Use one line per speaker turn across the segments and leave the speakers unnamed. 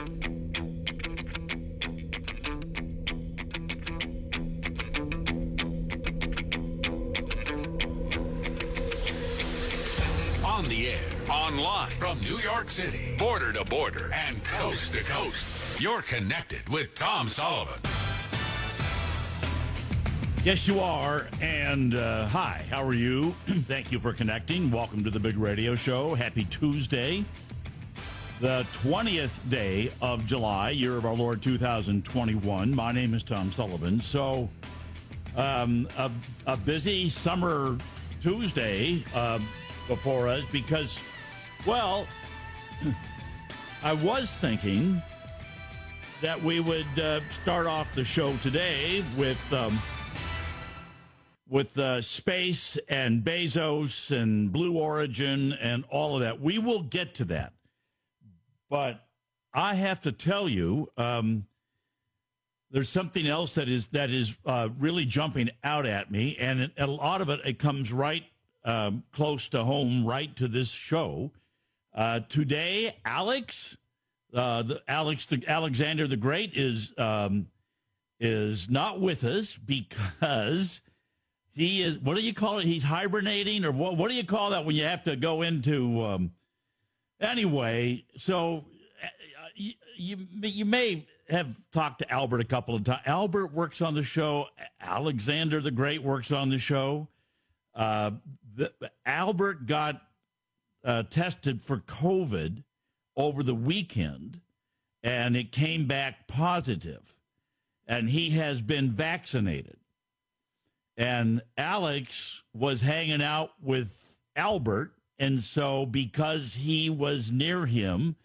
On the air, online, from New York City, border to border, and coast to coast. You're connected with Tom Sullivan.
Yes, you are. And uh, hi, how are you? Thank you for connecting. Welcome to the Big Radio Show. Happy Tuesday, the 20th day of July, year of our Lord 2021. My name is Tom Sullivan. So, um, a, a busy summer Tuesday uh, before us because, well, I was thinking that we would uh, start off the show today with. Um, with uh, space and Bezos and Blue Origin and all of that. We will get to that. But I have to tell you, um, there's something else that is that is uh, really jumping out at me, and it, a lot of it it comes right um, close to home, right to this show. Uh, today, Alex, uh, the Alex the, Alexander the Great is um, is not with us because he is what do you call it he's hibernating or what what do you call that when you have to go into um, anyway so uh, you, you you may have talked to albert a couple of times albert works on the show alexander the great works on the show uh, the, albert got uh, tested for covid over the weekend and it came back positive and he has been vaccinated and Alex was hanging out with Albert. And so, because he was near him,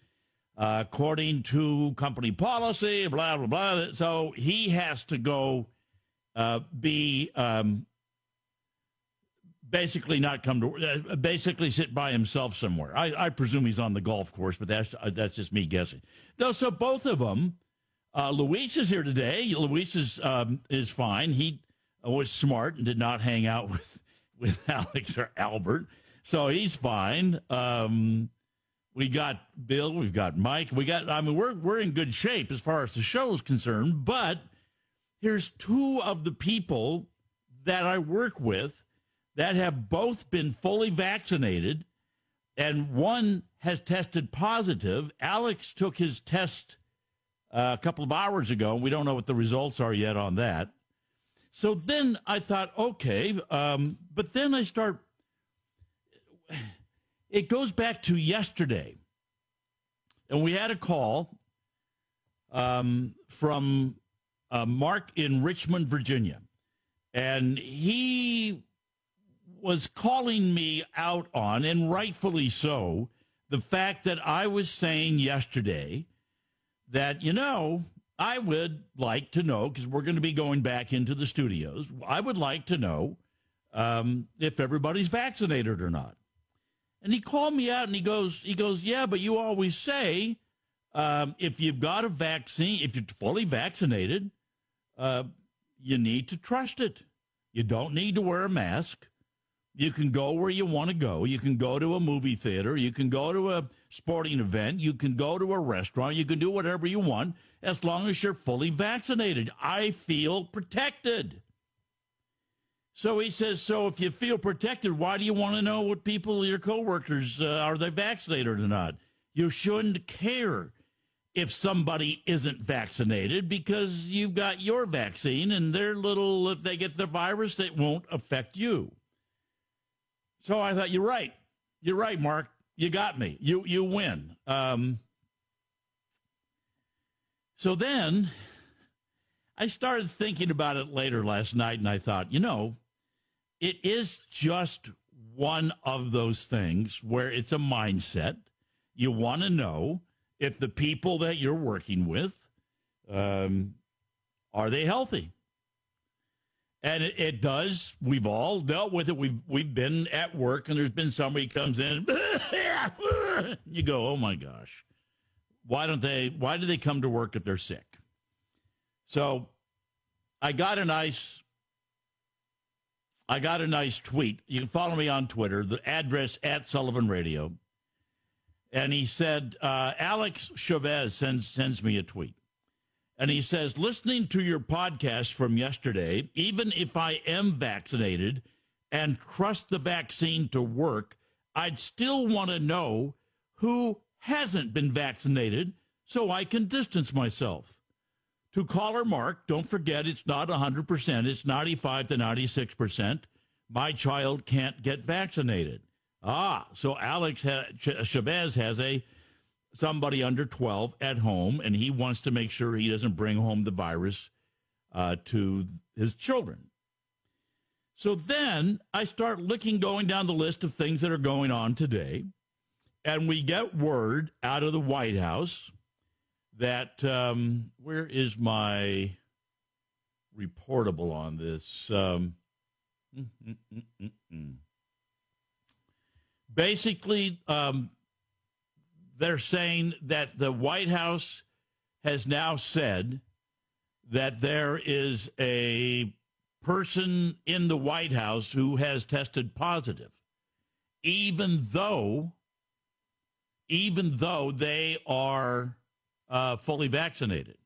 uh, according to company policy, blah, blah, blah, so he has to go uh, be um, basically not come to, uh, basically sit by himself somewhere. I, I, presume he's on the golf course, but that's, uh, that's just me guessing. No, so both of them, uh, Luis is here today. Luis is, um, is fine. He, was smart and did not hang out with with Alex or Albert, so he's fine. Um, we got Bill, we've got Mike, we got. I mean, we're we're in good shape as far as the show is concerned. But here's two of the people that I work with that have both been fully vaccinated, and one has tested positive. Alex took his test uh, a couple of hours ago. and We don't know what the results are yet on that. So then I thought, okay, um, but then I start. It goes back to yesterday, and we had a call um, from uh, Mark in Richmond, Virginia, and he was calling me out on, and rightfully so, the fact that I was saying yesterday that you know I would like to know because we're going to be going back into the studios. I would like to know um, if everybody's vaccinated or not. And he called me out and he goes, he goes, yeah, but you always say um, if you've got a vaccine, if you're fully vaccinated, uh, you need to trust it. You don't need to wear a mask. You can go where you want to go. You can go to a movie theater. You can go to a sporting event. You can go to a restaurant. You can do whatever you want as long as you're fully vaccinated. I feel protected. So he says, so if you feel protected, why do you want to know what people, your coworkers, uh, are they vaccinated or not? You shouldn't care if somebody isn't vaccinated because you've got your vaccine and their little, if they get the virus, it won't affect you. So I thought, you're right. You're right, Mark. You got me. You you win. Um, so then I started thinking about it later last night, and I thought, you know, it is just one of those things where it's a mindset. You want to know if the people that you're working with um, are they healthy? And it, it, does. We've all dealt with it. We've we've been at work, and there's been somebody comes in. you go, oh my gosh, why don't they? Why do they come to work if they're sick? So, I got a nice. I got a nice tweet. You can follow me on Twitter. The address at Sullivan Radio. And he said, uh, Alex Chavez sends, sends me a tweet. And he says, listening to your podcast from yesterday, even if I am vaccinated and trust the vaccine to work, I'd still want to know who hasn't been vaccinated so I can distance myself. To caller Mark, don't forget it's not 100%, it's 95 to 96%. My child can't get vaccinated. Ah, so Alex ha- Chavez has a somebody under 12 at home, and he wants to make sure he doesn't bring home the virus uh, to his children. So then I start looking, going down the list of things that are going on today, and we get word out of the White House that um, where is my reportable on this? Um, Basically, um, they're saying that the White House has now said that there is a person in the White House who has tested positive, even though, even though they are uh, fully vaccinated.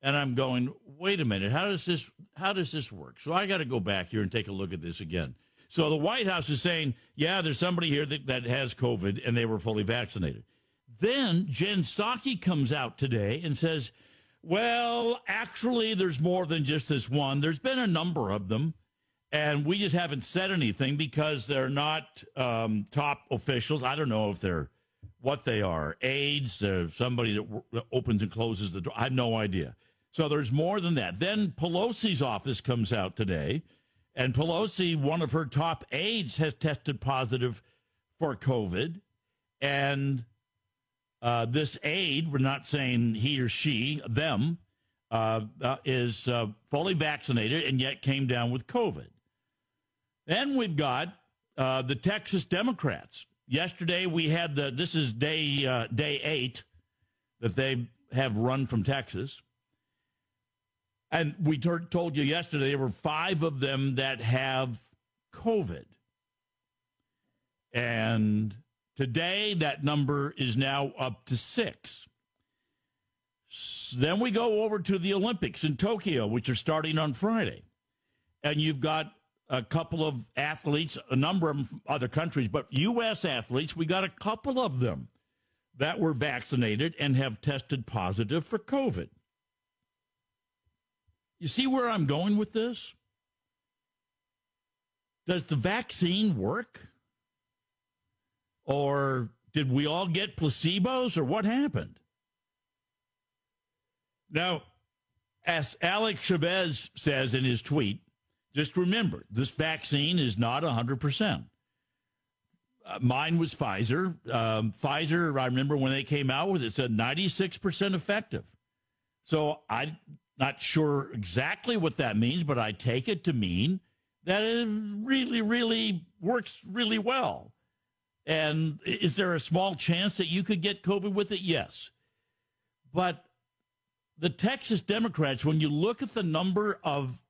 And I'm going, wait a minute, how does this how does this work? So I got to go back here and take a look at this again. So the White House is saying, yeah, there's somebody here that, that has COVID and they were fully vaccinated. Then Jen Psaki comes out today and says, well, actually, there's more than just this one. There's been a number of them, and we just haven't said anything because they're not um, top officials. I don't know if they're what they are aides, uh, somebody that opens and closes the door. I have no idea. So there's more than that. Then Pelosi's office comes out today and Pelosi, one of her top aides, has tested positive for COVID. And uh, this aide, we're not saying he or she, them, uh, uh, is uh, fully vaccinated and yet came down with COVID. Then we've got uh, the Texas Democrats. Yesterday we had the, this is day, uh, day eight that they have run from Texas. And we t- told you yesterday there were five of them that have COVID. And today that number is now up to six. Then we go over to the Olympics in Tokyo, which are starting on Friday. And you've got a couple of athletes, a number of other countries, but U.S. athletes, we got a couple of them that were vaccinated and have tested positive for COVID. You see where I'm going with this? Does the vaccine work? Or did we all get placebos or what happened? Now, as Alex Chavez says in his tweet, just remember this vaccine is not 100%. Uh, mine was Pfizer. Um, Pfizer, I remember when they came out with it, said 96% effective. So I'm not sure exactly what that means, but I take it to mean that it really, really works really well. And is there a small chance that you could get COVID with it? Yes. But the Texas Democrats, when you look at the number of,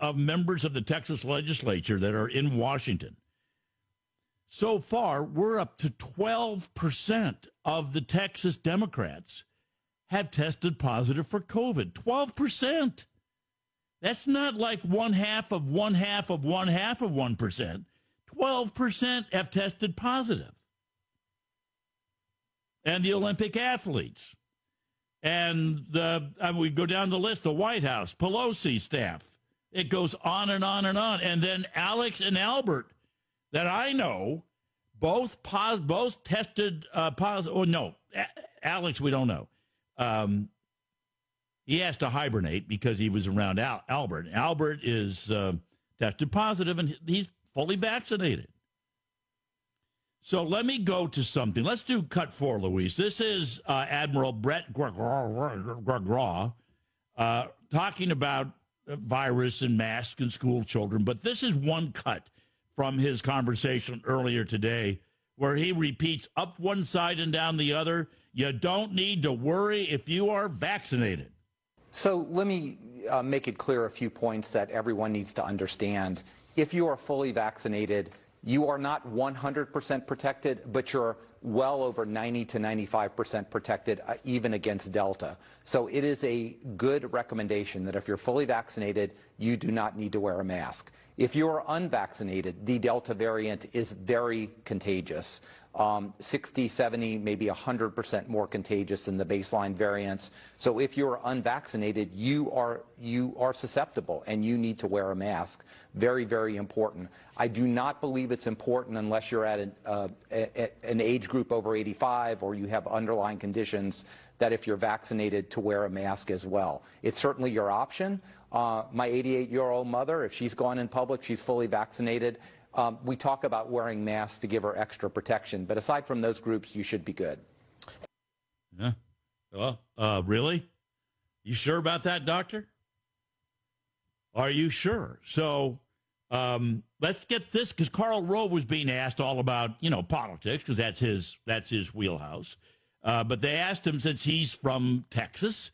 of members of the Texas legislature that are in Washington, so far we're up to 12% of the Texas Democrats have tested positive for COVID. 12%. That's not like one half of one half of one half of 1%. 12% have tested positive. And the Olympic athletes. And the and we go down the list, the White House, Pelosi staff. It goes on and on and on. And then Alex and Albert, that I know, both pos- both tested uh, positive. Oh no, A- Alex, we don't know. Um, he has to hibernate because he was around Al- Albert. Albert is uh, tested positive and he's fully vaccinated. So let me go to something. Let's do cut four, Luis. This is uh, Admiral Brett Giroir uh, talking about virus and masks and school children, but this is one cut from his conversation earlier today where he repeats up one side and down the other you don't need to worry if you are vaccinated.
So let me uh, make it clear a few points that everyone needs to understand. If you are fully vaccinated, you are not 100% protected, but you're well over 90 to 95% protected, uh, even against Delta. So it is a good recommendation that if you're fully vaccinated, you do not need to wear a mask. If you are unvaccinated, the Delta variant is very contagious. Um, 60, 70, maybe 100% more contagious than the baseline variants. So if you're unvaccinated, you are, you are susceptible and you need to wear a mask. Very, very important. I do not believe it's important unless you're at an, uh, a, an age group over 85 or you have underlying conditions that if you're vaccinated to wear a mask as well. It's certainly your option. Uh, my 88-year-old mother, if she's gone in public, she's fully vaccinated. Um, we talk about wearing masks to give her extra protection, but aside from those groups, you should be good.
Yeah. Well, uh, really? You sure about that, doctor? Are you sure? So um, let's get this because Karl Rove was being asked all about you know politics because that's his that's his wheelhouse. Uh, but they asked him since he's from Texas,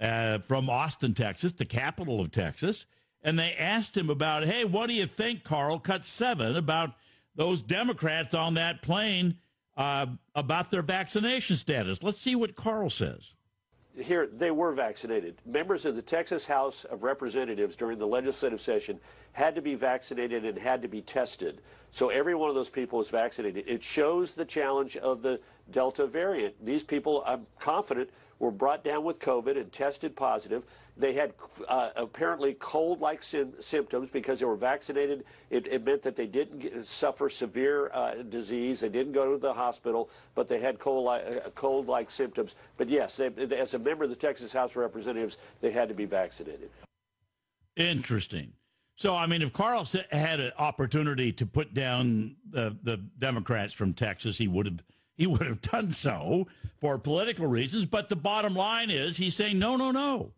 uh, from Austin, Texas, the capital of Texas, and they asked him about, hey, what do you think, Karl? Cut seven about those Democrats on that plane uh, about their vaccination status. Let's see what Karl says
here they were vaccinated. Members of the Texas House of Representatives during the legislative session had to be vaccinated and had to be tested. So every one of those people was vaccinated. It shows the challenge of the Delta variant. These people, I'm confident, were brought down with COVID and tested positive. They had uh, apparently cold like sim- symptoms because they were vaccinated. It, it meant that they didn't get, suffer severe uh, disease. They didn't go to the hospital, but they had cold like symptoms. But yes, they, as a member of the Texas House of Representatives, they had to be vaccinated.
Interesting. So, I mean, if Karl had an opportunity to put down the, the Democrats from Texas, he would have he would have done so for political reasons. But the bottom line is, he's saying, no, no, no.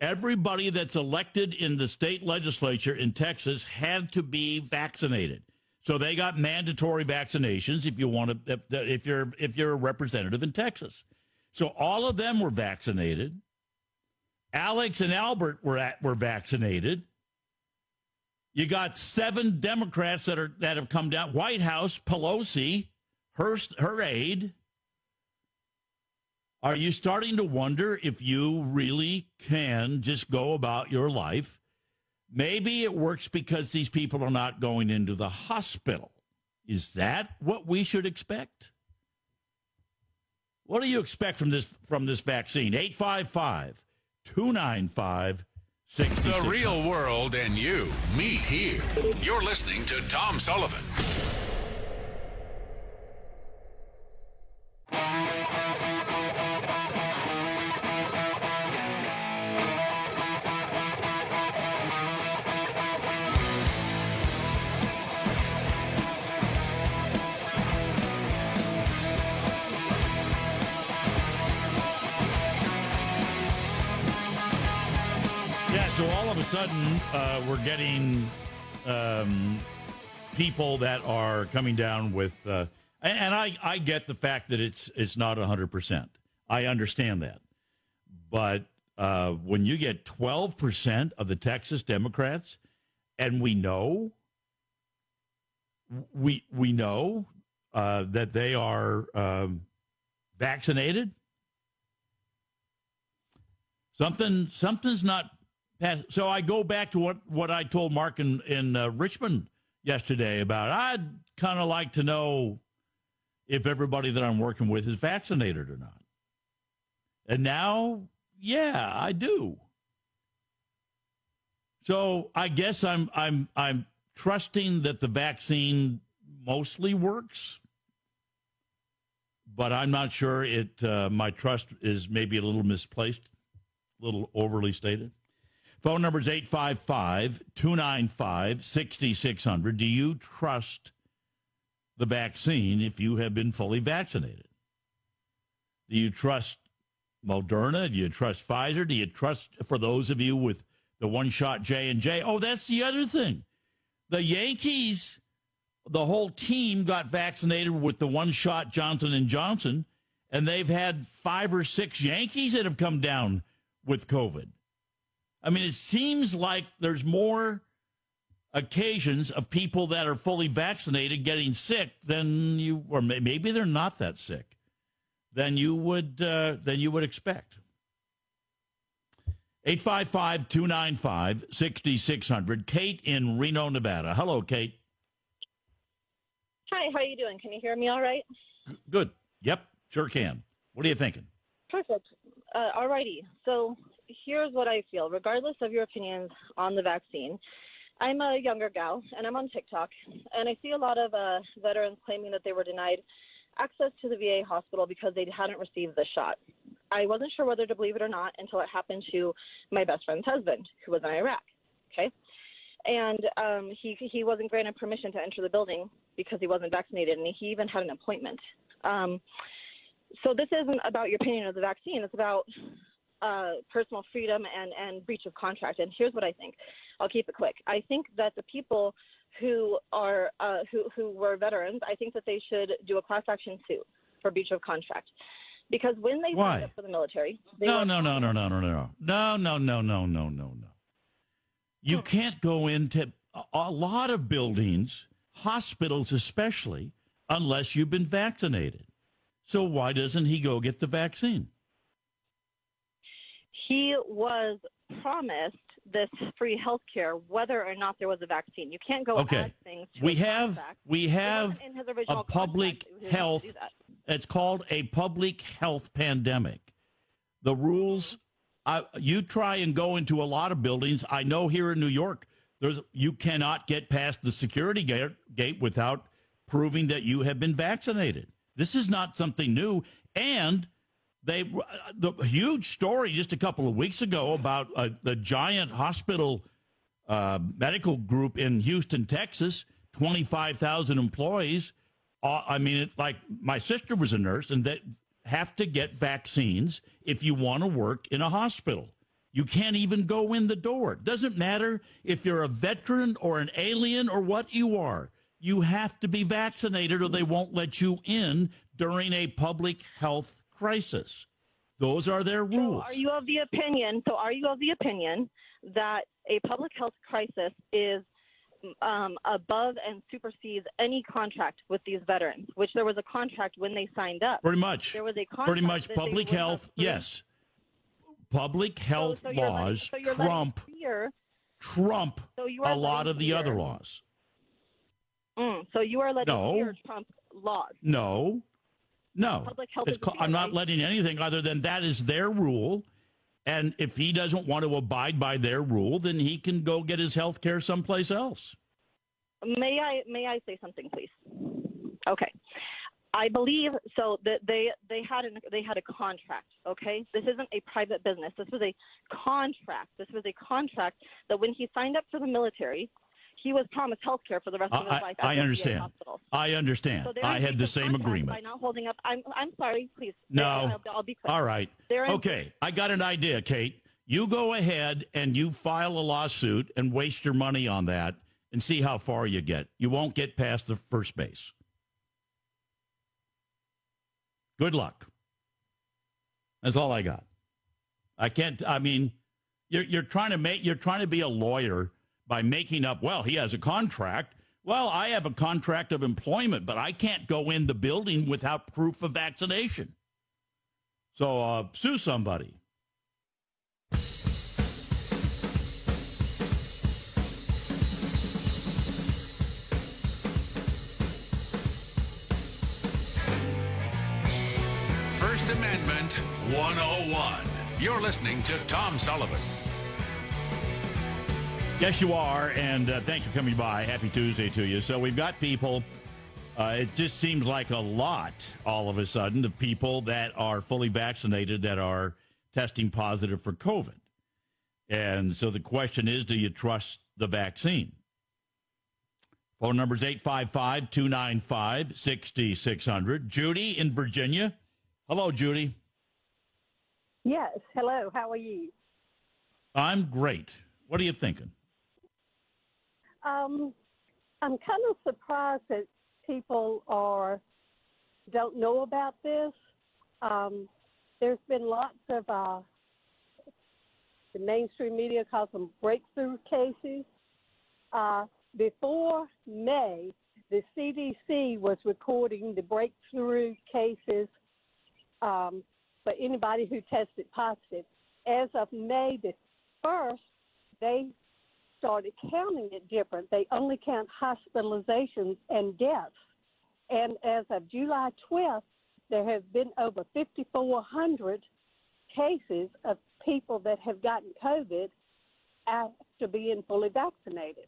Everybody that's elected in the state legislature in Texas had to be vaccinated. So they got mandatory vaccinations if you want to if you're if you're a representative in Texas. So all of them were vaccinated. Alex and Albert were at, were vaccinated. You got seven Democrats that are that have come down. White House, Pelosi, her her aide, are you starting to wonder if you really can just go about your life? Maybe it works because these people are not going into the hospital. Is that what we should expect? What do you expect from this from this vaccine? 855 295
The real world and you meet here. You're listening to Tom Sullivan.
Uh, we're getting um, people that are coming down with, uh, and I, I get the fact that it's it's not hundred percent. I understand that, but uh, when you get twelve percent of the Texas Democrats, and we know, we we know uh, that they are um, vaccinated. Something something's not so I go back to what, what I told Mark in, in uh, Richmond yesterday about I'd kind of like to know if everybody that I'm working with is vaccinated or not. And now, yeah, I do. So I guess I'm I'm I'm trusting that the vaccine mostly works, but I'm not sure it. Uh, my trust is maybe a little misplaced, a little overly stated. Phone number is 855 295 6600. Do you trust the vaccine if you have been fully vaccinated? Do you trust Moderna? Do you trust Pfizer? Do you trust, for those of you with the one shot J and J? Oh, that's the other thing. The Yankees, the whole team got vaccinated with the one shot Johnson and Johnson, and they've had five or six Yankees that have come down with COVID. I mean, it seems like there's more occasions of people that are fully vaccinated getting sick than you, or maybe they're not that sick, than you would uh, than you would expect. 855 295 6600. Kate in Reno, Nevada. Hello, Kate.
Hi, how are you doing? Can you hear me all right?
Good. Yep, sure can. What are you thinking?
Perfect. Uh, all righty. So here's what I feel. Regardless of your opinions on the vaccine, I'm a younger gal and I'm on TikTok, and I see a lot of uh, veterans claiming that they were denied access to the VA hospital because they hadn't received the shot. I wasn't sure whether to believe it or not until it happened to my best friend's husband, who was in Iraq. Okay, and um, he he wasn't granted permission to enter the building because he wasn't vaccinated, and he even had an appointment. Um, so this isn't about your opinion of the vaccine; it's about uh, personal freedom and and breach of contract. And here's what I think. I'll keep it quick. I think that the people who are uh, who who were veterans, I think that they should do a class action suit for breach of contract. Because when they
Why?
signed up for the military,
no, no, no, no, no, no, no, no, no, no, no, no, no, no. You can't go into a lot of buildings, hospitals especially, unless you've been vaccinated. So why doesn't he go get the vaccine?
He was promised this free health care whether or not there was a vaccine. You can't go
Okay.
add things to
We have we have
his original
a public
contract.
Health it's called a public health pandemic. The rules I, you try and go into a lot of buildings. I know here in New York, there's you cannot get past the security gate, gate without proving that you have been vaccinated. This is not something new. And they the huge story just a couple of weeks ago about uh, the giant hospital uh, medical group in Houston, Texas, twenty five thousand employees. Uh, I mean, it, like my sister was a nurse, and that have to get vaccines if you want to work in a hospital. You can't even go in the door. It doesn't matter if you're a veteran or an alien or what you are. You have to be vaccinated or they won't let you in during a public health crisis. Those are their
So
rules.
are you of the opinion? So are you of the opinion that a public health crisis is um, above and supersedes any contract with these veterans? Which there was a contract when they signed up.
Pretty much.
There was a contract
Pretty much public health, yes. Public
So-
health
so letting-
laws
so you're
trump
fear-
trump
So
a lot
letting
of the other laws.
Mm, so you are letting
No.
fear trump laws.
No, no.
Public health
It's
is
ca- I'm not letting anything other than that is their rule. And if he doesn't want to abide by their rule, then he can go get his health care someplace else.
May I may I say something, please? Okay. I believe so that they they had an, they had a contract. Okay, this isn't a private business. This was a contract. This was a contract that when he signed up for the military, he was promised health care for the rest of his
I,
life.
I,
at
I
the VA
understand. I understand.
So
I had the same agreement.
By not holding up, I'm I'm sorry, please.
No.
I'll, I'll be quick.
All right.
In-
Okay. I got an idea, Kate. You go ahead and you file a lawsuit and waste your money on that and see how far you get. You won't get past the first base. Good luck. That's all I got. I can't I mean you're you're trying to make you're trying to be a lawyer by making up, well, he has a contract. Well, I have a contract of employment, but I can't go in the building without proof of vaccination. So uh, sue somebody.
First Amendment 101. You're listening to Tom Sullivan.
Yes, you are, and uh, thanks for coming by. Happy Tuesday to you. So we've got people. Uh, it just seems like a lot all of a sudden of people that are fully vaccinated that are testing positive for COVID. And so the question is, do you trust the vaccine? Phone number is 855 295 6600. Judy in Virginia. Hello, Judy.
Yes. Hello. How are you?
I'm great. What are you thinking?
Um, I'm kind of surprised that people are don't know about this. Um, there's been lots of uh, the mainstream media calls them breakthrough cases. Uh, before May, the CDC was recording the breakthrough cases um, for anybody who tested positive. As of May the 1st, they started counting it different. They only count hospitalizations and deaths. And as of July 12th, there have been over 5,400 cases of people that have gotten COVID after being fully vaccinated.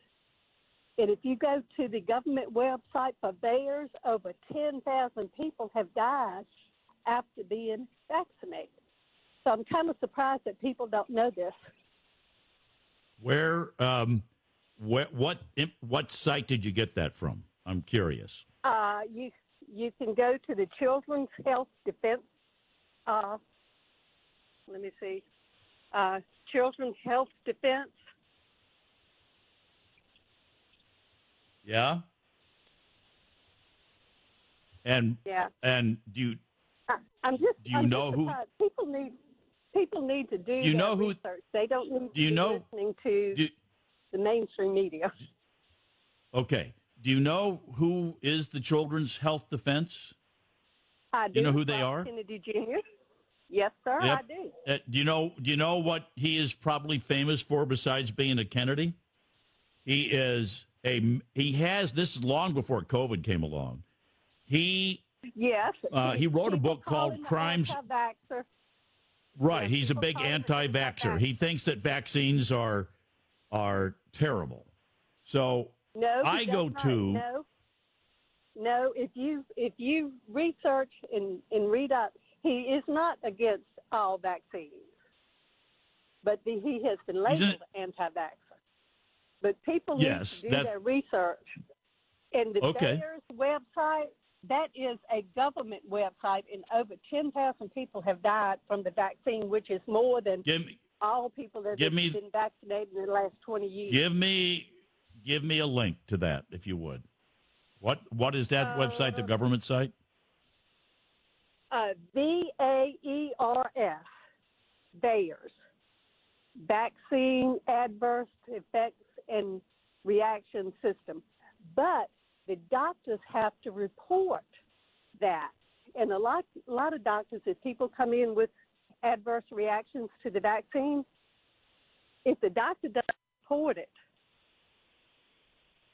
And if you go to the government website for VAERS, over 10,000 people have died after being vaccinated. So I'm kind of surprised that people don't know this.
Where, um, what, what, what site did you get that from? I'm curious.
Uh, you you can go to the Children's Health Defense. Uh, let me see, uh, Children's Health Defense.
Yeah. And
Yeah.
and do you
I, I'm just.
Do you
I'm
know who-
surprised. people need? People need to do.
you know who-
research. They don't need
do you
be
know-
listening to
do,
the mainstream media.
okay? Do you know who is the Children's Health Defense?
I do.
you know who they are?
Kennedy Jr. Yes, sir.
Yep.
I do.
Uh, do you know? Do you know what he is probably famous for besides being a Kennedy? He is a. He has this is long before COVID came along. He
Yes.
Uh, he wrote a book
call
called Crimes-. Right. He's a big
call him an
anti-vaxxer.
anti-vaxxer.
He thinks that vaccines are are terrible. So
No,
I go
not.
to-
no. No, if you if you research and, and read up, he is not against all vaccines, but the, he has been labeled
an-
anti-vaxxer. But people
Yes,
need to do
that-
their research. And the
Okay.
Website, that is a government website, and over 10,000 people have died from the vaccine, which is more than
me
all people that have
me-
been vaccinated in the last 20 years.
give me give me a link to that if you would. What what is that website? The
Uh,
government site?
Uh, V A E R S, VAERS, Vaccine Adverse Effects and Reaction System. But the doctors have to report that. And a lot, a lot of doctors, if people come in with adverse reactions to the vaccine, if the doctor doesn't report it,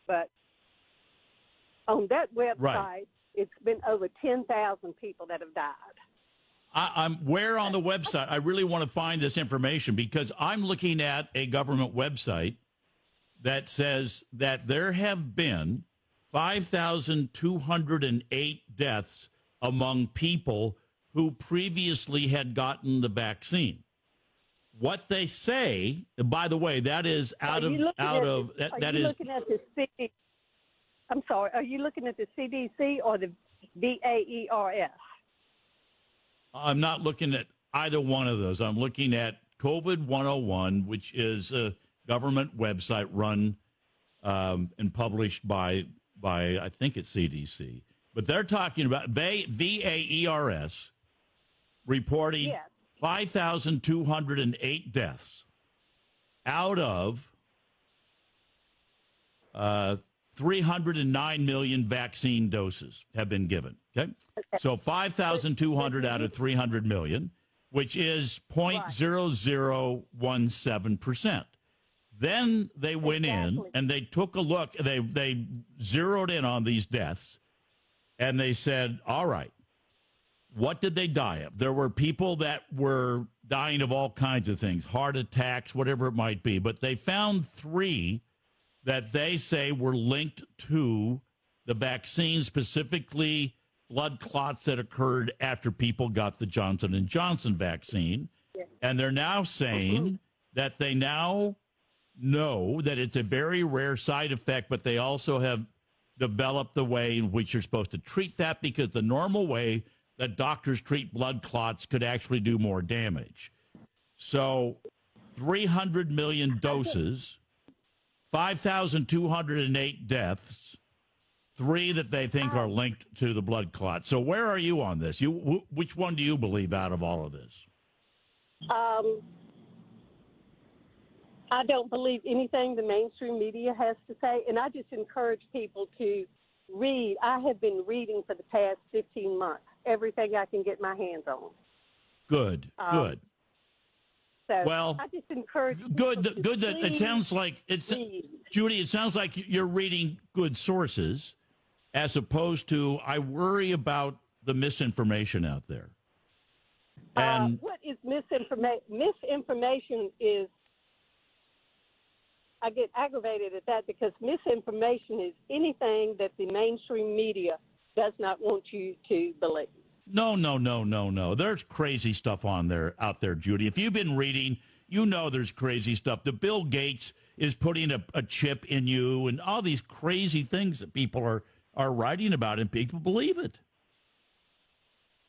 but on that website,
Right.
it's been over 10,000 people that have died.
I, I'm where on the website? I really want to find this information because I'm looking at a government website that says that there have been 5,208 deaths among people who previously had gotten the vaccine. What they say, by the way, that is out of out of
the-
that, that is
looking at the CD, I'm sorry. Are you looking at the CDC or the VAERS?
I'm not looking at either one of those. I'm looking at COVID 101, which is a government website run um, and published by by I think it's CDC. But they're talking about they, VAERS reporting
Yes.
5,208 deaths out of uh, 309 million vaccine doses have been given. Okay. So 5,200 out of 300 million, which is 0.0017%. Then they went in and they took a look, they, they zeroed in on these deaths and they said, all right, what did they die of? There were people that were dying of all kinds of things, heart attacks, whatever it might be, but they found three that they say were linked to the vaccine, specifically blood clots that occurred after people got the Johnson and Johnson vaccine. And they're now saying that they now know that it's a very rare side effect, but they also have developed the way in which you're supposed to treat that because the normal way that doctors treat blood clots could actually do more damage. So 300 million doses, 5,208 deaths, three that they think are linked to the blood clot. So where are you on this? You wh- which one do you believe out of all of this?
Um, I don't believe anything the mainstream media has to say, and I just encourage people to read. I have been reading for the past 15 months everything I can get my hands on.
Good,
Um,
good.
So
Well,
I just encourage
Good, good. That it sounds like it's
read.
Judy. It sounds like you're reading good sources, as opposed to I worry about the misinformation out there.
Uh,
And
what is misinformation? Misinformation is. I get aggravated at that because misinformation is anything that the mainstream media does not want you to believe.
no, no, no, no, no. There's crazy stuff on there out there, Judy. If you've been reading, you know there's crazy stuff. The Bill Gates is putting a, a chip in you, and all these crazy things that people are are writing about, and people believe it.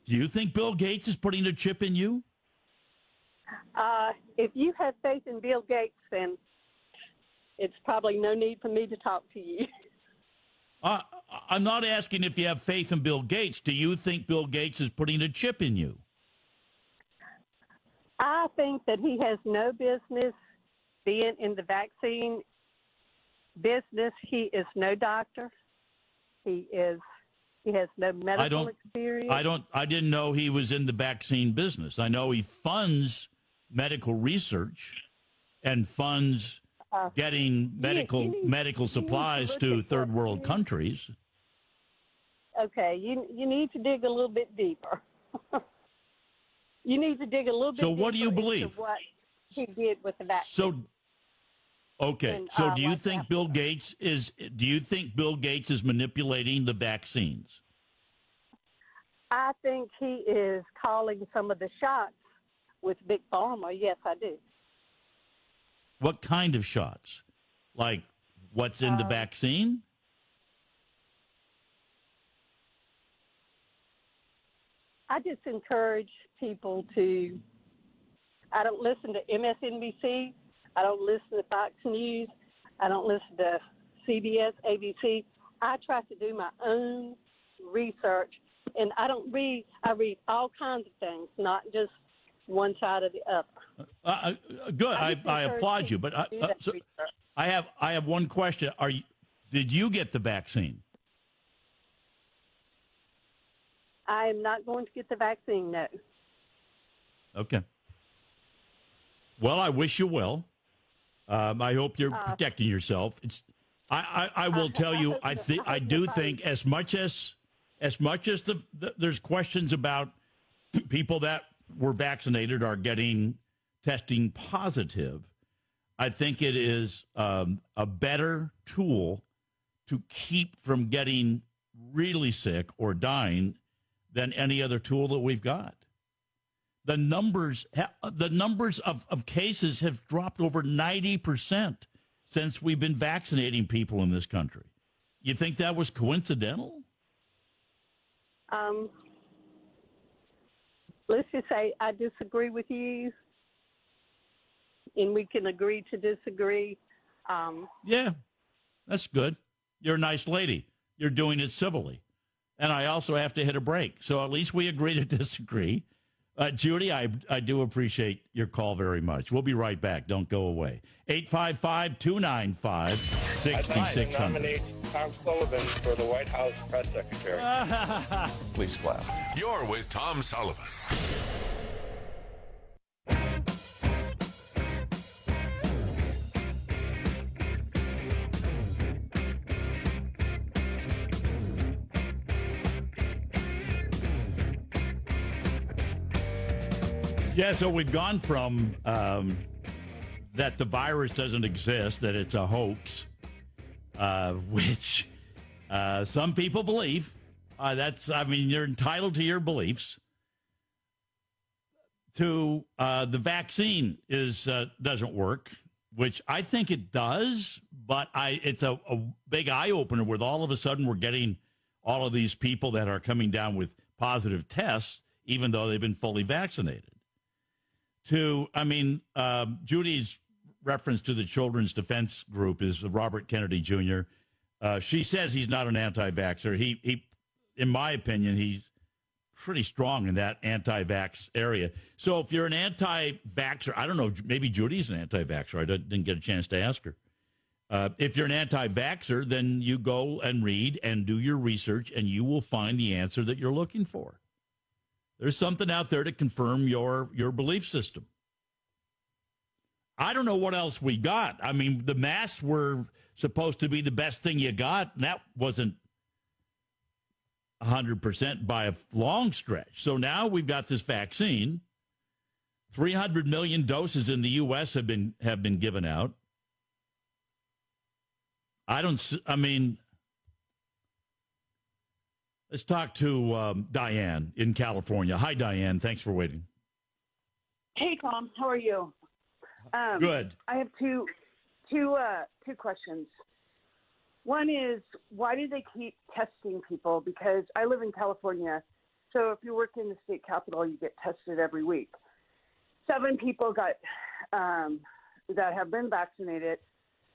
Do you think Bill Gates is putting a chip in you?
Uh, if you have faith in Bill Gates, then it's probably no need for me to talk to you.
Uh, I'm not asking if you have faith in Bill Gates. Do you think Bill Gates is putting a chip in you?
I think that he has no business being in the vaccine business. He is no doctor. He is. He has no medical I
don't-
experience.
I don't. I didn't know he was in the vaccine business. I know he funds medical research and funds getting medical
you
medical
you need to
supplies
look
to third world countries.
Okay, you you need to dig a little bit deeper. you need to dig a little bit.
So what do you believe?
What he did with the vaccine?
So, okay.
And,
So,
uh,
do you
like
think. Bill Gates is? Do you think Bill Gates is manipulating the vaccines?
I think he is calling some of the shots with Big Pharma. Yes, I do.
What kind of shots? Like what's in the
Uh,
vaccine?
I just encourage people to. I don't listen to MSNBC. I don't listen to Fox News. I don't listen to CBS, ABC. I try to do my own research, and I don't read. I read all kinds of things, not just one side or the other.
Uh, uh, good. I,
just
I applaud you, but I, uh, so. I have I have one question. Are you? Did you get the vaccine?
I am not going to get the vaccine. No.
Okay. Well, I wish you well. Um, I hope you're
Uh,
protecting yourself. It's. I, I, I will tell you. I think I do think as much as as much as the, the there's questions about people that were vaccinated are getting testing positive. I think it is um, a better tool to keep from getting really sick or dying than any other tool that we've got. The numbers, the numbers of, of cases have dropped over 90% since we've been vaccinating people in this country. You think that was coincidental?
Um, let's just say I disagree with you, and we can agree to disagree. Um,
Yeah, that's good. You're a nice lady. You're doing it civilly. And I also have to hit a break. So at least we agree to disagree. Uh, Judy, I, I do appreciate your call very much. We'll be right back. Don't go away. 855 295
I'd like to
6600.
Nominate Tom Sullivan for the White House press secretary.
Please clap.
You're with Tom Sullivan.
Yeah, so we've gone from um, that the virus doesn't exist, that it's a hoax, uh, which uh, some people believe. Uh, that's, I mean, you're entitled to your beliefs. To uh, the vaccine is uh, doesn't work, which I think it does, but I it's a, a big eye opener with all of a sudden we're getting all of these people that are coming down with positive tests, even though they've been fully vaccinated to, I mean, um, Judy's reference to the Children's Defense Group is Robert Kennedy Jr. Uh, she says he's not an anti-vaxxer. He, he, in my opinion, he's pretty strong in that anti-vax area. So if you're an anti-vaxxer, I don't know, maybe Judy's an anti-vaxxer. I didn't get a chance to ask her. Uh, if you're an anti-vaxxer, then you go and read and do your research, and you will find the answer that you're looking for. There's something out there to confirm your your belief system. I don't know what else we got. I mean, the masks were supposed to be the best thing you got, and that wasn't 100% by a long stretch. So now we've got this vaccine. 300 million doses in the US have been have been given out. I don't I mean Let's talk to um, Diane in California. Hi Diane, thanks for waiting.
Hey Tom, how are you?
Um, Good.
I have two two uh, two questions. One is why do they keep testing people? Because I live in California, so if you work in the state capital, you get tested every week. Seven people got um, that have been vaccinated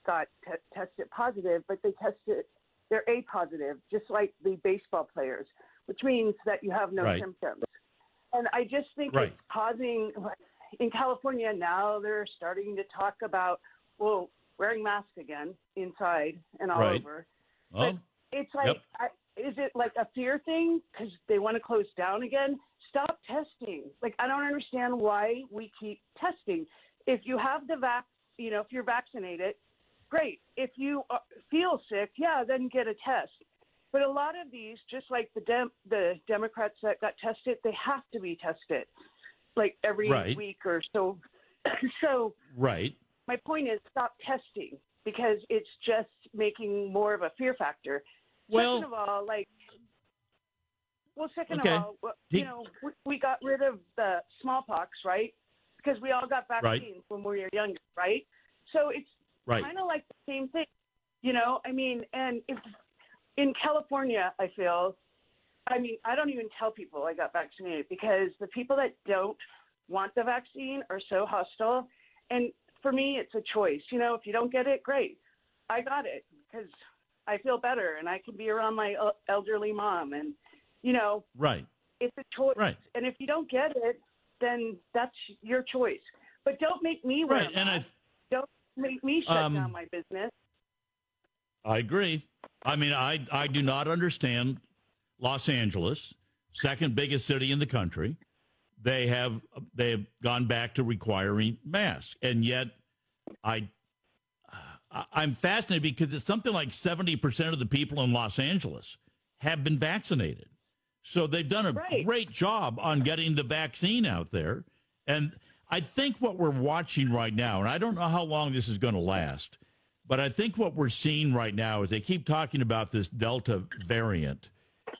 got t- tested positive, but they tested they're A positive, just like the baseball players, which means that you have no
right.
symptoms. And I just think
right.
it's causing in California now they're starting to talk about well wearing masks again inside and all
right.
over.
Well,
but it's like,
yep.
I, is it like a fear thing because they want to close down again? Stop testing. Like I don't understand why we keep testing. If you have the vac, you know, if you're vaccinated, great. If you uh, feel sick, yeah, then get a test. But a lot of these, just like the Dem- the Democrats that got tested, they have to be tested, like every
right.
week or so. so
right
my point is stop testing because it's just making more of a fear factor.
Well,
second of all, like, well, second
okay.
of all, you know, we, got rid of the smallpox, right? Because we all got vaccines
right.
when we were younger, right? So it's
right.
kind of like the same thing, you know. I mean, and if in California, I feel, I mean, I don't even tell people I got vaccinated because the people that don't want the vaccine are so hostile, and for me, it's a choice. You know, if you don't get it, great. I got it because I feel better and I can be around my elderly mom. And, you know,
right.
It's a choice.
Right.
And if you don't get it, then that's your choice. But don't make me wear
right. And I
don't make me shut
um,
down my business.
I agree. I mean, I I do not understand Los Angeles, second biggest city in the country. They have they have gone back to requiring masks, and yet I I'm fascinated because it's something like seventy percent of the people in Los Angeles have been vaccinated, so they've done a
right.
great job on getting the vaccine out there, and I think what we're watching right now, and I don't know how long this is going to last, but I think what we're seeing right now is they keep talking about this Delta variant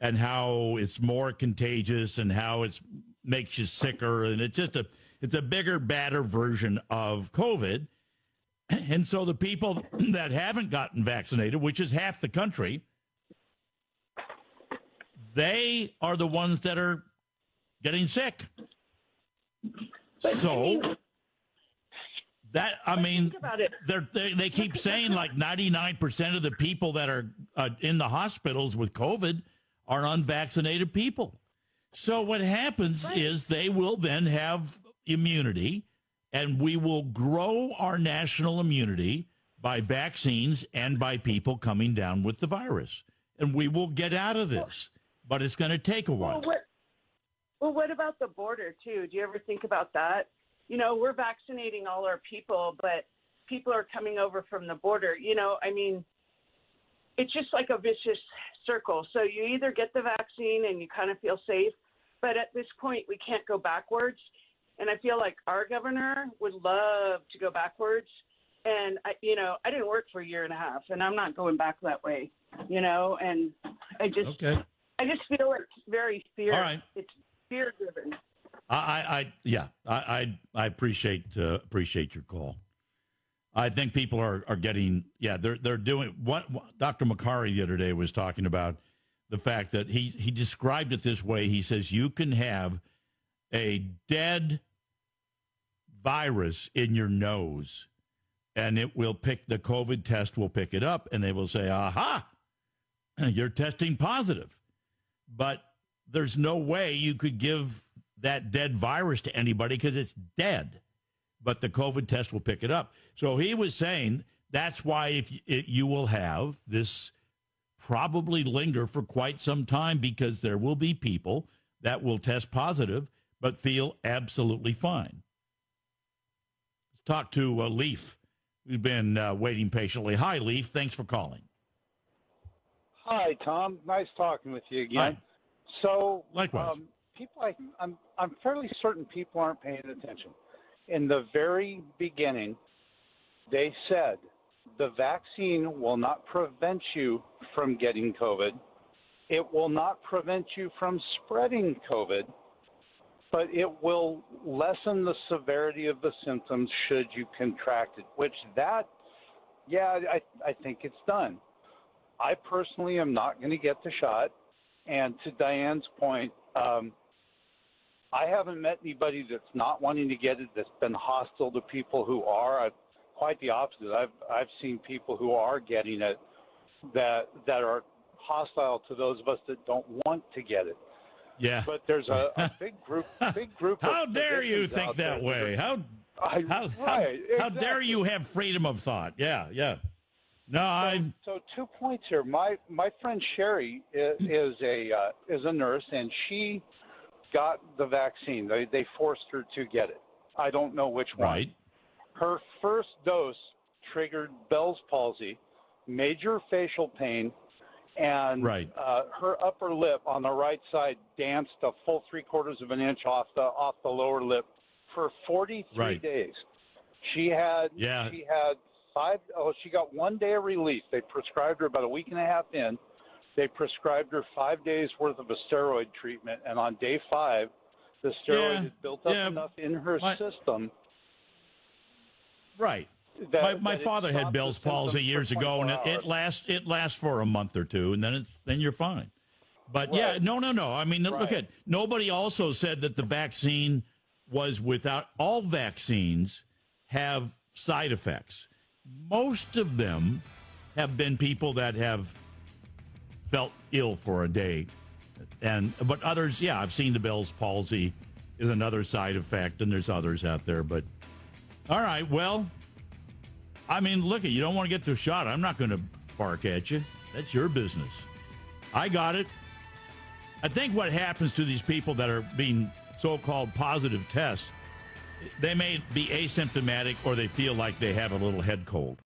and how it's more contagious and how it makes you sicker, and it's just a it's a bigger, badder version of COVID. And so the people that haven't gotten vaccinated, which is half the country, they are the ones that are getting sick.
But
so that I mean,
they
they they keep saying like ninety nine percent of the people that are uh, in the hospitals with COVID are unvaccinated people. So what happens right. is they will then have immunity, and we will grow our national immunity by vaccines and by people coming down with the virus, and we will get out of this. But it's going to take a while.
Well what, well, what about the border too? Do you ever think about that? You know, we're vaccinating all our people, but people are coming over from the border. You know, I mean, it's just like a vicious circle. So you either get the vaccine and you kind of feel safe, but at this point, we can't go backwards. And I feel like our governor would love to go backwards. And I, you know, I didn't work for a year and a half, and I'm not going back that way. You know, and I just,
okay.
I just feel it's very fear.
All right.
It's fear driven.
I, I, yeah, I, I, I appreciate uh, appreciate your call. I think people are, are getting, yeah, they're they're doing what Dr. Makary the other day was talking about the fact that he, he described it this way. He says you can have a dead virus in your nose and it will pick the COVID test will pick it up and they will say, aha, you're testing positive. But there's no way you could give that dead virus to anybody because it's dead. But the COVID test will pick it up. So he was saying that's why if it, you will have this probably linger for quite some time because there will be people that will test positive but feel absolutely fine. Let's talk to uh, Leaf, who's been uh, waiting patiently. Hi, Leaf. Thanks for calling.
Hi, Tom. Nice talking with you again.
Hi.
So,
Likewise.
Um, people, I, I'm I'm fairly certain people aren't paying attention. In the very beginning, they said the vaccine will not prevent you from getting COVID. It will not prevent you from spreading COVID, but it will lessen the severity of the symptoms should you contract it. Which that, yeah, I I think it's done. I personally am not going to get the shot. And to Diane's point, um, I haven't met anybody that's not wanting to get it that's been hostile to people who are. I've, quite the opposite. I've I've seen people who are getting it that that are hostile to those of us that don't want to get it.
Yeah.
But there's a, a big group big group
How dare you think that way? How
I-
how how,
right,
how dare you have freedom of thought? Yeah, yeah. No, I
So two points here. My my friend Sherry is, is a uh, is a nurse, and she got the vaccine. They they forced her to get it. I don't know which one.
right.
Her first dose triggered Bell's palsy, major facial pain, and
Right.
uh, her upper lip on the right side danced a full three quarters of an inch off the off the lower lip for 43
Right.
days. She had
Yeah.
she had five oh she got one day of relief. They prescribed her about a week and a half in. They prescribed her five days worth of a steroid treatment, and on day five, the steroid
Yeah,
had built up
yeah.
enough in her
My-
system
Right.
that
my my
that
father had Bell's palsy years ago, and it, it lasts it lasts for a month or two, and then it's then you're fine. But yeah, no, no, no. I mean, look at nobody also said that the vaccine was without all vaccines have side effects. Most of them have been people that have felt ill for a day, and but others, yeah, I've seen the Bell's palsy is another side effect, and there's others out there. But all right, well, I mean, look, at you don't want to get the shot. I'm not going to bark at you. That's your business. I got it. I think what happens to these people that are being so-called positive tests, they may be asymptomatic or they feel like they have a little head cold.